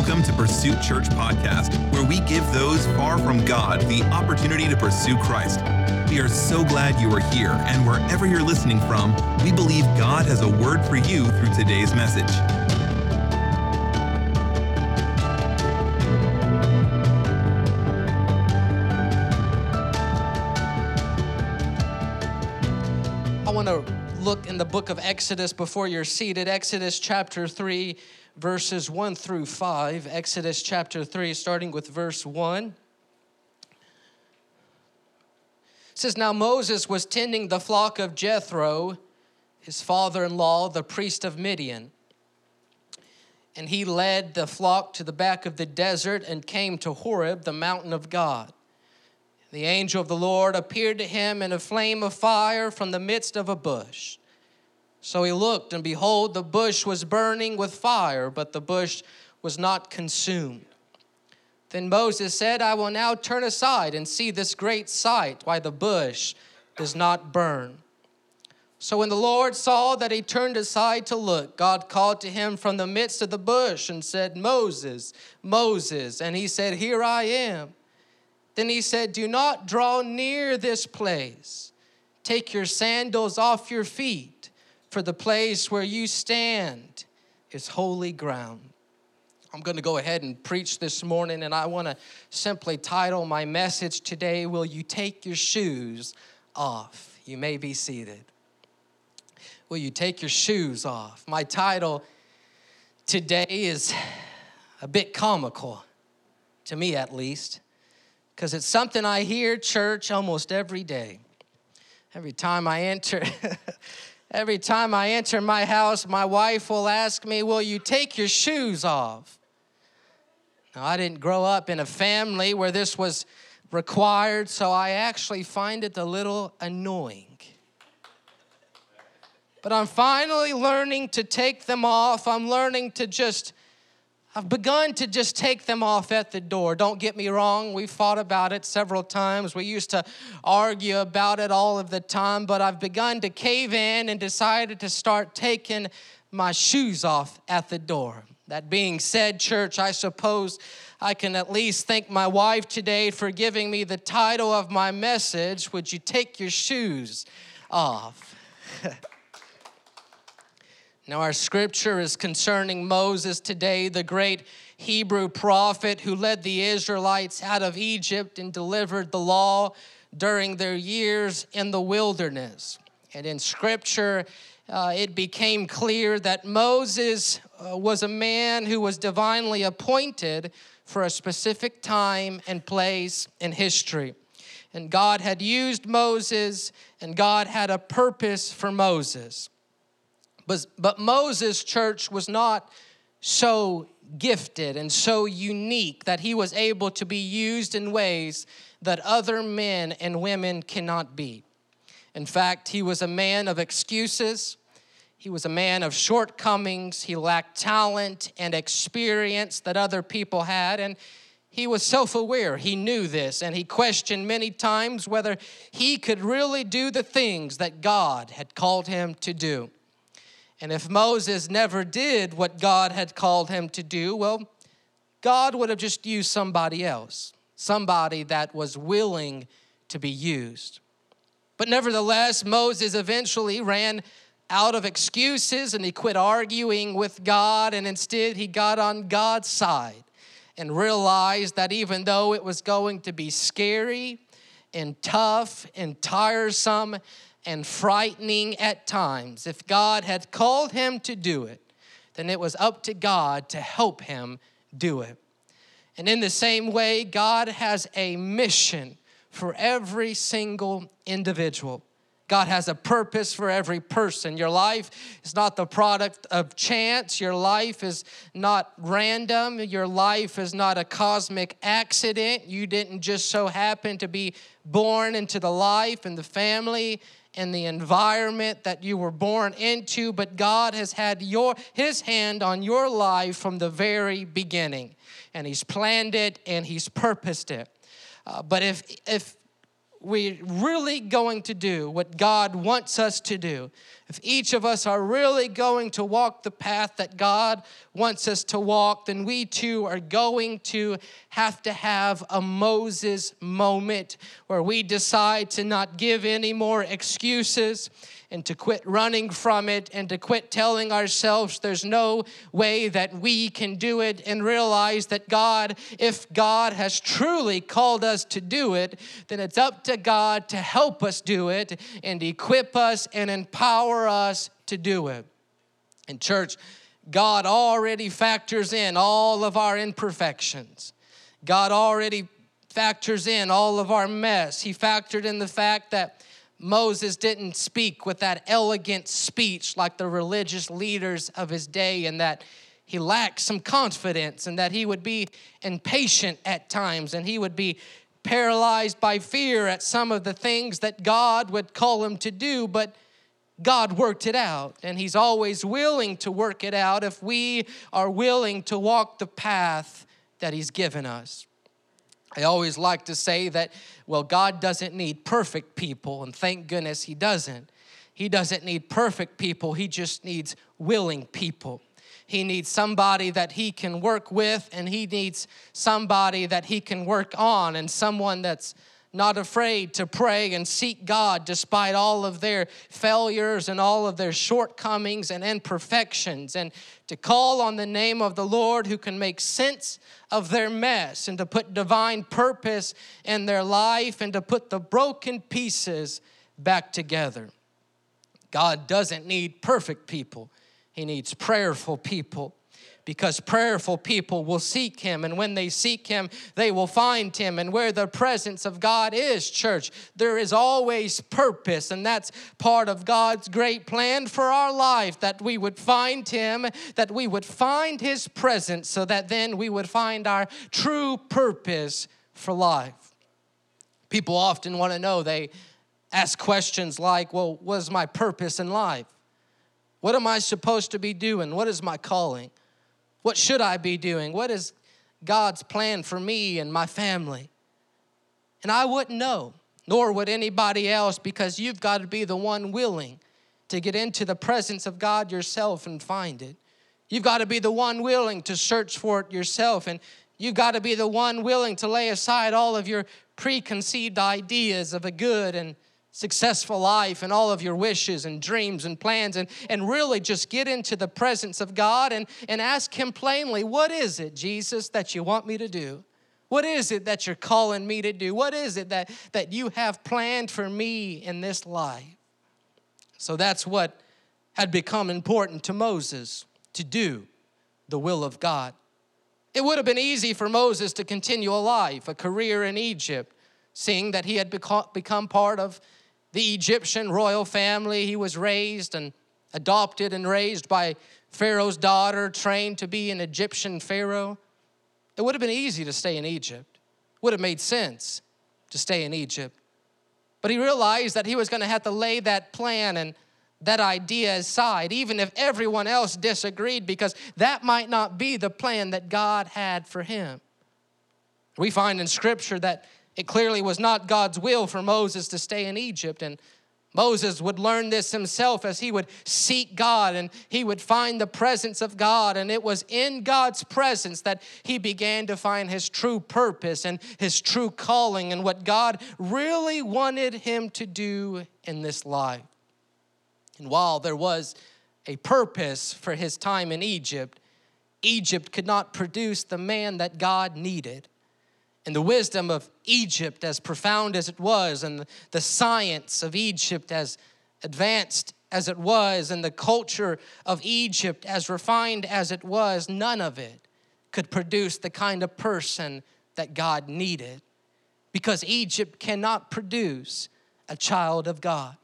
Welcome to Pursuit Church Podcast, where we give those far from God the opportunity to pursue Christ. We are so glad you are here, and wherever you're listening from, we believe God has a word for you through today's message. I want to look in the book of Exodus before you're seated. Exodus chapter 3, verses 1 through 5. Exodus chapter 3, starting with verse 1. It says, Now Moses was tending the flock of Jethro, his father in law, the priest of Midian. And he led the flock to the back of the desert and came to Horeb, the mountain of God. The angel of the Lord appeared to him in a flame of fire from the midst of a bush. So he looked, and behold, the bush was burning with fire, but the bush was not consumed. Then Moses said, I will now turn aside and see this great sight, why the bush does not burn. So when the Lord saw that he turned aside to look, God called to him from the midst of the bush and said, Moses, Moses. And he said, Here I am. Then he said, Do not draw near this place. Take your sandals off your feet, for the place where you stand is holy ground. I'm going to go ahead and preach this morning, and I want to simply title my message today Will You Take Your Shoes Off? You may be seated. Will you take your shoes off? My title today is a bit comical, to me at least because it's something I hear church almost every day. Every time I enter, every time I enter my house, my wife will ask me, "Will you take your shoes off?" Now, I didn't grow up in a family where this was required, so I actually find it a little annoying. But I'm finally learning to take them off. I'm learning to just I've begun to just take them off at the door. Don't get me wrong, we fought about it several times. We used to argue about it all of the time, but I've begun to cave in and decided to start taking my shoes off at the door. That being said, church, I suppose I can at least thank my wife today for giving me the title of my message Would you take your shoes off? Now, our scripture is concerning Moses today, the great Hebrew prophet who led the Israelites out of Egypt and delivered the law during their years in the wilderness. And in scripture, uh, it became clear that Moses uh, was a man who was divinely appointed for a specific time and place in history. And God had used Moses, and God had a purpose for Moses. But, but Moses' church was not so gifted and so unique that he was able to be used in ways that other men and women cannot be. In fact, he was a man of excuses. He was a man of shortcomings. He lacked talent and experience that other people had. And he was self aware. He knew this. And he questioned many times whether he could really do the things that God had called him to do. And if Moses never did what God had called him to do, well, God would have just used somebody else, somebody that was willing to be used. But nevertheless, Moses eventually ran out of excuses and he quit arguing with God, and instead he got on God's side and realized that even though it was going to be scary and tough and tiresome, and frightening at times, if God had called him to do it, then it was up to God to help him do it. And in the same way, God has a mission for every single individual. God has a purpose for every person. Your life is not the product of chance. Your life is not random. Your life is not a cosmic accident. You didn't just so happen to be born into the life and the family and the environment that you were born into, but God has had your his hand on your life from the very beginning. And he's planned it and he's purposed it. Uh, but if if we're really going to do what God wants us to do, if each of us are really going to walk the path that God wants us to walk, then we too are going to have to have a Moses moment where we decide to not give any more excuses and to quit running from it and to quit telling ourselves there's no way that we can do it and realize that God, if God has truly called us to do it, then it's up to God to help us do it and equip us and empower us to do it. In church, God already factors in all of our imperfections. God already factors in all of our mess. He factored in the fact that Moses didn't speak with that elegant speech like the religious leaders of his day, and that he lacked some confidence, and that he would be impatient at times, and he would be paralyzed by fear at some of the things that God would call him to do, but God worked it out, and He's always willing to work it out if we are willing to walk the path that He's given us. I always like to say that, well, God doesn't need perfect people, and thank goodness He doesn't. He doesn't need perfect people, He just needs willing people. He needs somebody that He can work with, and He needs somebody that He can work on, and someone that's not afraid to pray and seek God despite all of their failures and all of their shortcomings and imperfections, and to call on the name of the Lord who can make sense of their mess and to put divine purpose in their life and to put the broken pieces back together. God doesn't need perfect people, He needs prayerful people because prayerful people will seek him. And when they seek him, they will find him. And where the presence of God is, church, there is always purpose. And that's part of God's great plan for our life that we would find him, that we would find his presence, so that then we would find our true purpose for life. People often want to know, they ask questions like, Well, what is my purpose in life? What am I supposed to be doing? What is my calling? What should I be doing? What is God's plan for me and my family? And I wouldn't know, nor would anybody else, because you've got to be the one willing to get into the presence of God yourself and find it. You've got to be the one willing to search for it yourself. And you've got to be the one willing to lay aside all of your preconceived ideas of a good and successful life and all of your wishes and dreams and plans and, and really just get into the presence of God and, and ask Him plainly, What is it, Jesus, that you want me to do? What is it that you're calling me to do? What is it that, that you have planned for me in this life? So that's what had become important to Moses to do the will of God. It would have been easy for Moses to continue a life, a career in Egypt, seeing that he had become part of the Egyptian royal family. He was raised and adopted and raised by Pharaoh's daughter, trained to be an Egyptian Pharaoh. It would have been easy to stay in Egypt, would have made sense to stay in Egypt. But he realized that he was going to have to lay that plan and that idea aside, even if everyone else disagreed, because that might not be the plan that God had for him. We find in Scripture that it clearly was not God's will for Moses to stay in Egypt. And Moses would learn this himself as he would seek God and he would find the presence of God. And it was in God's presence that he began to find his true purpose and his true calling and what God really wanted him to do in this life. And while there was a purpose for his time in Egypt, Egypt could not produce the man that God needed and the wisdom of Egypt, as profound as it was, and the science of Egypt, as advanced as it was, and the culture of Egypt, as refined as it was, none of it could produce the kind of person that God needed because Egypt cannot produce a child of God.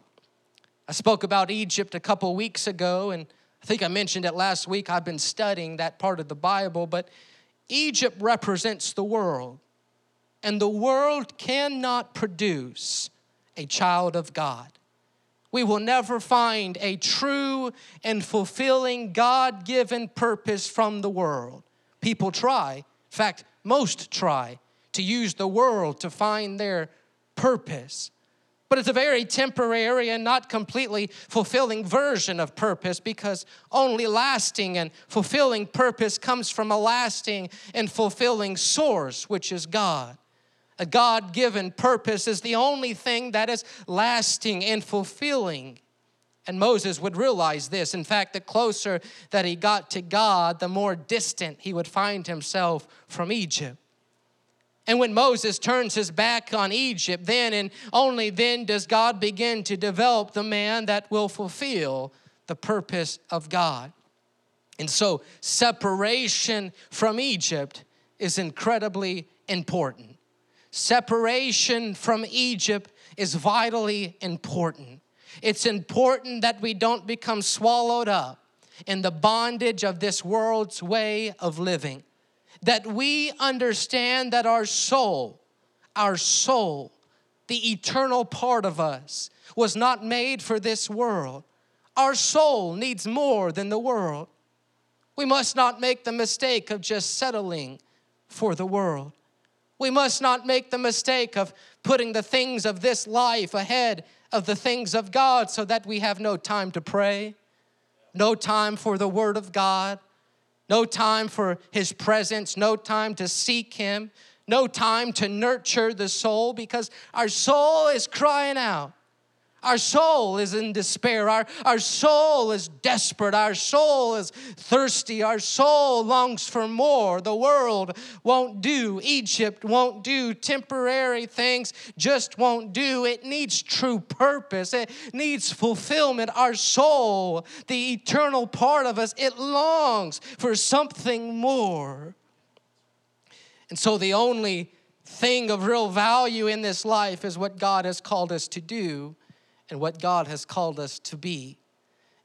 I spoke about Egypt a couple weeks ago, and I think I mentioned it last week. I've been studying that part of the Bible, but Egypt represents the world and the world cannot produce a child of God. We will never find a true and fulfilling God given purpose from the world. People try, in fact, most try to use the world to find their purpose. But it's a very temporary and not completely fulfilling version of purpose because only lasting and fulfilling purpose comes from a lasting and fulfilling source, which is God. A God given purpose is the only thing that is lasting and fulfilling. And Moses would realize this. In fact, the closer that he got to God, the more distant he would find himself from Egypt. And when Moses turns his back on Egypt, then and only then does God begin to develop the man that will fulfill the purpose of God. And so, separation from Egypt is incredibly important. Separation from Egypt is vitally important. It's important that we don't become swallowed up in the bondage of this world's way of living that we understand that our soul, our soul, the eternal part of us, was not made for this world. Our soul needs more than the world. We must not make the mistake of just settling for the world. We must not make the mistake of putting the things of this life ahead of the things of God so that we have no time to pray, no time for the Word of God, no time for his presence, no time to seek him, no time to nurture the soul because our soul is crying out. Our soul is in despair. Our, our soul is desperate. Our soul is thirsty. Our soul longs for more. The world won't do. Egypt won't do. Temporary things just won't do. It needs true purpose, it needs fulfillment. Our soul, the eternal part of us, it longs for something more. And so the only thing of real value in this life is what God has called us to do and what God has called us to be.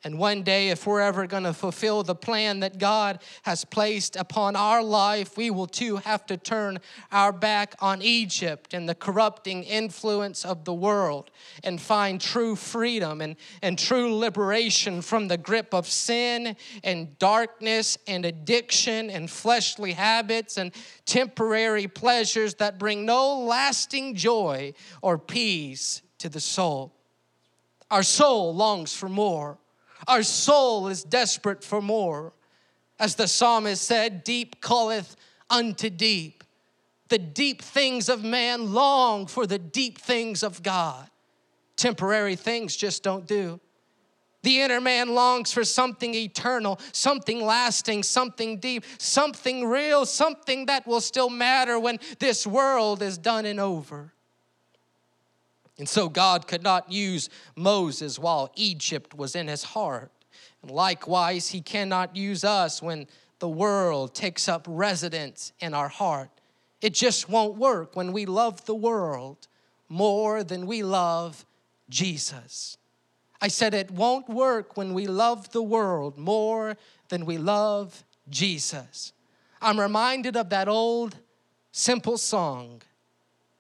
And one day, if we're ever going to fulfill the plan that God has placed upon our life, we will too have to turn our back on Egypt and the corrupting influence of the world and find true freedom and, and true liberation from the grip of sin and darkness and addiction and fleshly habits and temporary pleasures that bring no lasting joy or peace to the soul. Our soul longs for more. Our soul is desperate for more. As the psalmist said, deep calleth unto deep. The deep things of man long for the deep things of God. Temporary things just don't do. The inner man longs for something eternal, something lasting, something deep, something real, something that will still matter when this world is done and over. And so God could not use Moses while Egypt was in his heart. And likewise, he cannot use us when the world takes up residence in our heart. It just won't work when we love the world more than we love Jesus. I said it won't work when we love the world more than we love Jesus. I'm reminded of that old simple song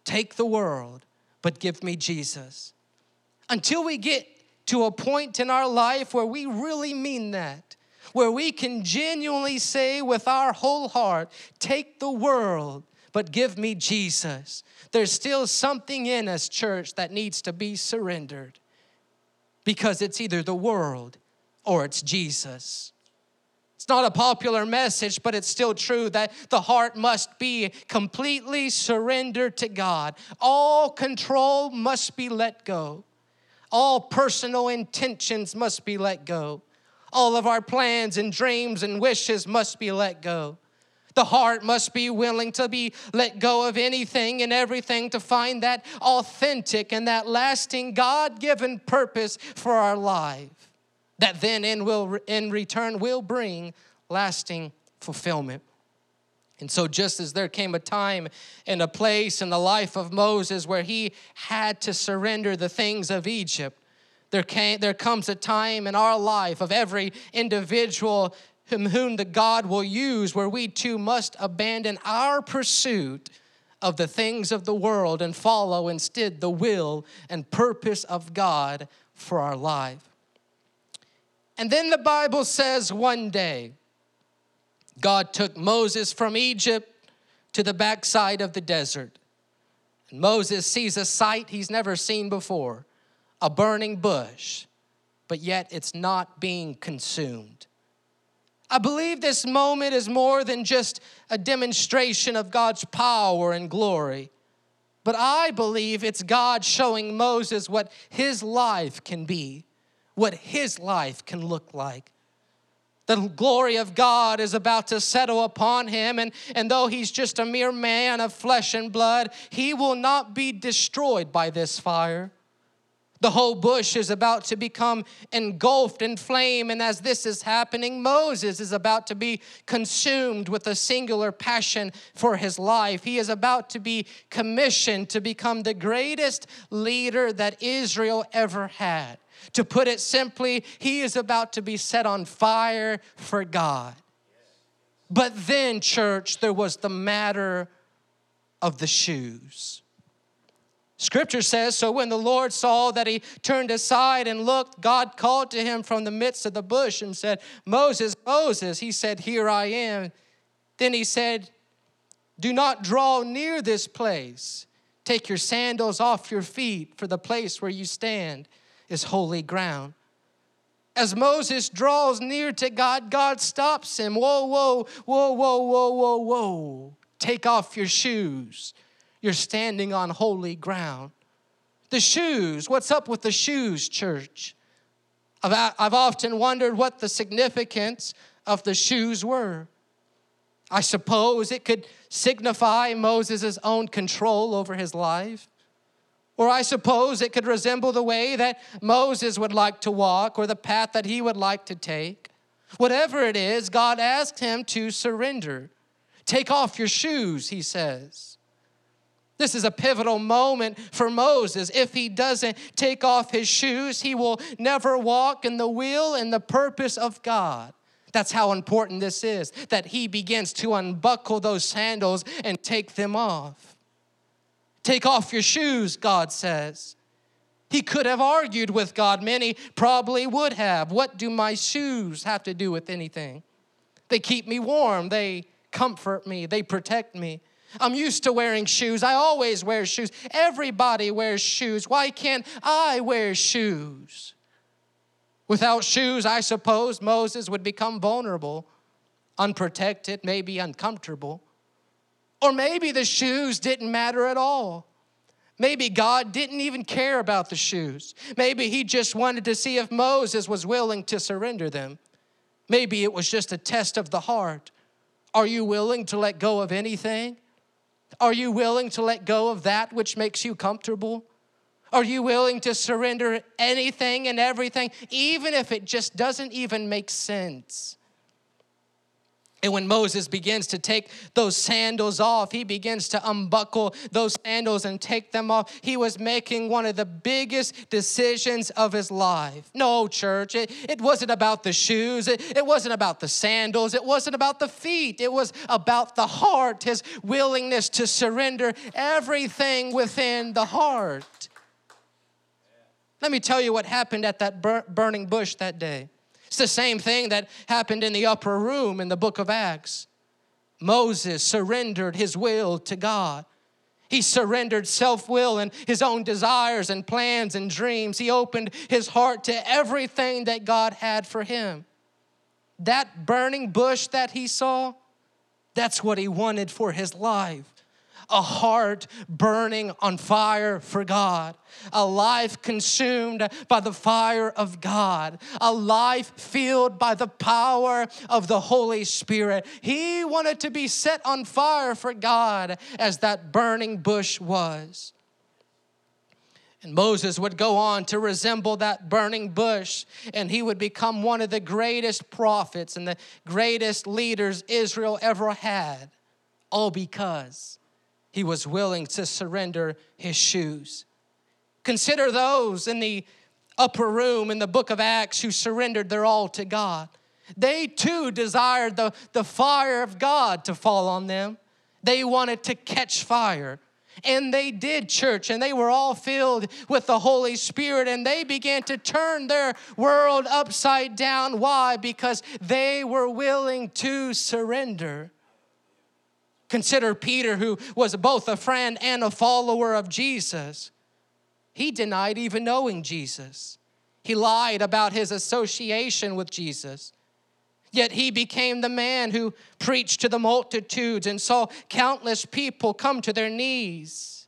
Take the world but give me Jesus. Until we get to a point in our life where we really mean that, where we can genuinely say with our whole heart, Take the world, but give me Jesus. There's still something in us, church, that needs to be surrendered because it's either the world or it's Jesus. It's not a popular message, but it's still true that the heart must be completely surrendered to God. All control must be let go. All personal intentions must be let go. All of our plans and dreams and wishes must be let go. The heart must be willing to be let go of anything and everything to find that authentic and that lasting God given purpose for our life that then in, will, in return will bring lasting fulfillment. And so, just as there came a time and a place in the life of Moses where he had to surrender the things of Egypt, there, came, there comes a time in our life of every individual whom, whom the God will use where we too must abandon our pursuit of the things of the world and follow instead the will and purpose of God for our life. And then the Bible says one day, God took Moses from Egypt to the backside of the desert. Moses sees a sight he's never seen before a burning bush, but yet it's not being consumed. I believe this moment is more than just a demonstration of God's power and glory, but I believe it's God showing Moses what his life can be, what his life can look like. The glory of God is about to settle upon him, and, and though he's just a mere man of flesh and blood, he will not be destroyed by this fire. The whole bush is about to become engulfed in flame, and as this is happening, Moses is about to be consumed with a singular passion for his life. He is about to be commissioned to become the greatest leader that Israel ever had. To put it simply, he is about to be set on fire for God. But then, church, there was the matter of the shoes. Scripture says, So when the Lord saw that he turned aside and looked, God called to him from the midst of the bush and said, Moses, Moses. He said, Here I am. Then he said, Do not draw near this place. Take your sandals off your feet, for the place where you stand is holy ground. As Moses draws near to God, God stops him. Whoa, whoa, whoa, whoa, whoa, whoa, whoa. Take off your shoes you're standing on holy ground. The shoes, what's up with the shoes, church? I've, I've often wondered what the significance of the shoes were. I suppose it could signify Moses' own control over his life. Or I suppose it could resemble the way that Moses would like to walk or the path that he would like to take. Whatever it is, God asked him to surrender. Take off your shoes, he says. This is a pivotal moment for Moses. If he doesn't take off his shoes, he will never walk in the will and the purpose of God. That's how important this is, that he begins to unbuckle those sandals and take them off. Take off your shoes, God says. He could have argued with God. Many probably would have. What do my shoes have to do with anything? They keep me warm, they comfort me, they protect me. I'm used to wearing shoes. I always wear shoes. Everybody wears shoes. Why can't I wear shoes? Without shoes, I suppose Moses would become vulnerable, unprotected, maybe uncomfortable. Or maybe the shoes didn't matter at all. Maybe God didn't even care about the shoes. Maybe He just wanted to see if Moses was willing to surrender them. Maybe it was just a test of the heart. Are you willing to let go of anything? Are you willing to let go of that which makes you comfortable? Are you willing to surrender anything and everything, even if it just doesn't even make sense? And when Moses begins to take those sandals off, he begins to unbuckle those sandals and take them off. He was making one of the biggest decisions of his life. No, church, it, it wasn't about the shoes, it, it wasn't about the sandals, it wasn't about the feet, it was about the heart, his willingness to surrender everything within the heart. Let me tell you what happened at that burning bush that day. It's the same thing that happened in the upper room in the book of Acts. Moses surrendered his will to God. He surrendered self will and his own desires and plans and dreams. He opened his heart to everything that God had for him. That burning bush that he saw, that's what he wanted for his life a heart burning on fire for God, a life consumed by the fire of God, a life filled by the power of the Holy Spirit. He wanted to be set on fire for God as that burning bush was. And Moses would go on to resemble that burning bush, and he would become one of the greatest prophets and the greatest leaders Israel ever had, all because he was willing to surrender his shoes. Consider those in the upper room in the book of Acts who surrendered their all to God. They too desired the, the fire of God to fall on them. They wanted to catch fire. And they did, church, and they were all filled with the Holy Spirit, and they began to turn their world upside down. Why? Because they were willing to surrender. Consider Peter, who was both a friend and a follower of Jesus. He denied even knowing Jesus. He lied about his association with Jesus. Yet he became the man who preached to the multitudes and saw countless people come to their knees.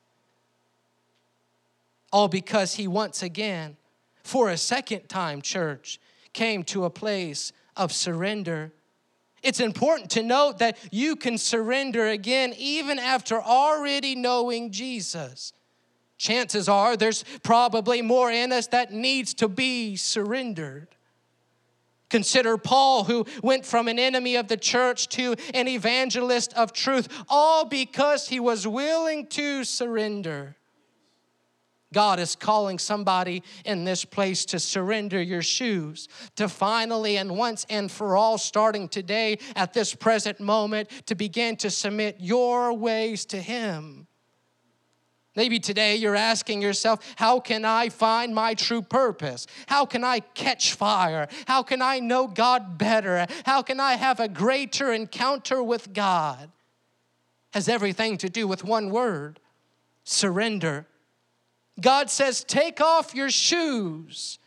All because he once again, for a second time, church, came to a place of surrender it's important to note that you can surrender again even after already knowing Jesus. Chances are there's probably more in us that needs to be surrendered. Consider Paul, who went from an enemy of the church to an evangelist of truth, all because he was willing to surrender. God is calling somebody in this place to surrender your shoes, to finally and once and for all, starting today at this present moment, to begin to submit your ways to Him. Maybe today you're asking yourself, How can I find my true purpose? How can I catch fire? How can I know God better? How can I have a greater encounter with God? Has everything to do with one word surrender. God says, Take off your shoes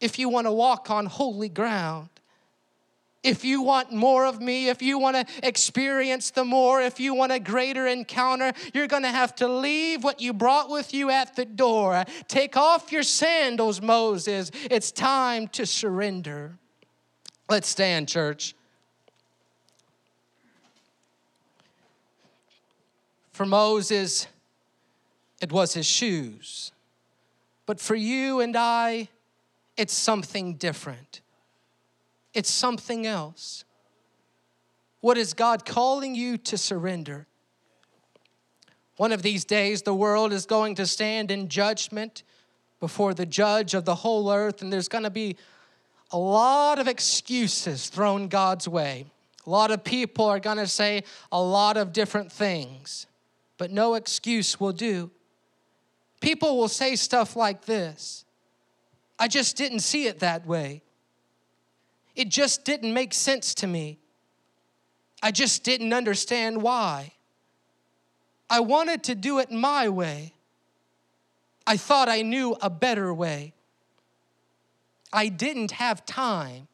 if you want to walk on holy ground. If you want more of me, if you want to experience the more, if you want a greater encounter, you're going to have to leave what you brought with you at the door. Take off your sandals, Moses. It's time to surrender. Let's stand, church. For Moses, it was his shoes. But for you and I, it's something different. It's something else. What is God calling you to surrender? One of these days, the world is going to stand in judgment before the judge of the whole earth, and there's going to be a lot of excuses thrown God's way. A lot of people are going to say a lot of different things, but no excuse will do. People will say stuff like this I just didn't see it that way. It just didn't make sense to me. I just didn't understand why. I wanted to do it my way. I thought I knew a better way. I didn't have time.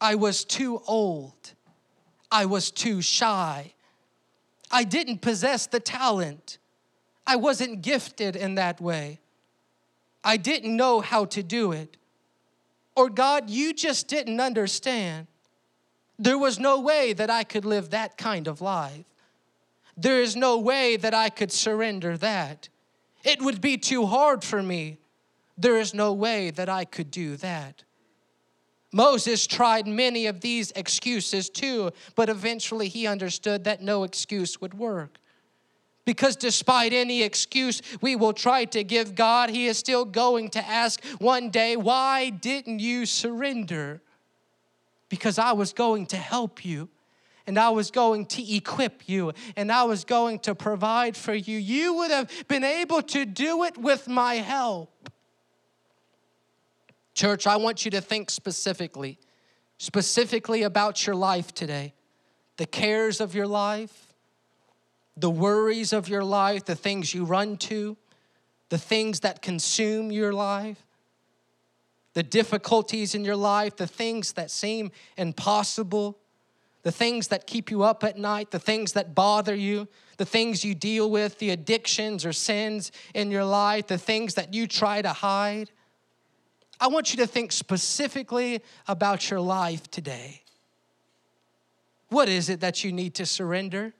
I was too old. I was too shy. I didn't possess the talent. I wasn't gifted in that way. I didn't know how to do it. Or, God, you just didn't understand. There was no way that I could live that kind of life. There is no way that I could surrender that. It would be too hard for me. There is no way that I could do that. Moses tried many of these excuses too, but eventually he understood that no excuse would work. Because despite any excuse we will try to give God, He is still going to ask one day, Why didn't you surrender? Because I was going to help you and I was going to equip you and I was going to provide for you. You would have been able to do it with my help. Church, I want you to think specifically, specifically about your life today, the cares of your life the worries of your life, the things you run to, the things that consume your life, the difficulties in your life, the things that seem impossible, the things that keep you up at night, the things that bother you, the things you deal with, the addictions or sins in your life, the things that you try to hide. I want you to think specifically about your life today. What is it that you need to surrender?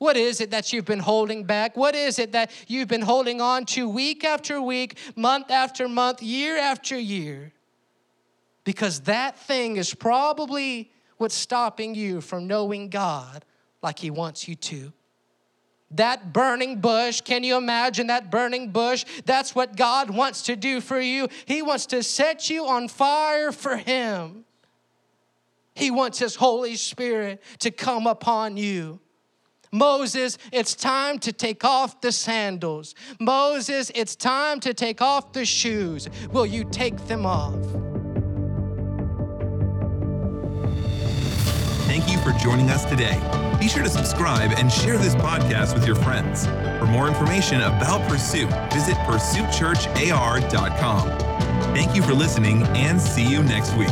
What is it that you've been holding back? What is it that you've been holding on to week after week, month after month, year after year? Because that thing is probably what's stopping you from knowing God like He wants you to. That burning bush, can you imagine that burning bush? That's what God wants to do for you. He wants to set you on fire for Him. He wants His Holy Spirit to come upon you. Moses, it's time to take off the sandals. Moses, it's time to take off the shoes. Will you take them off? Thank you for joining us today. Be sure to subscribe and share this podcast with your friends. For more information about Pursuit, visit pursuitchurchar.com. Thank you for listening and see you next week.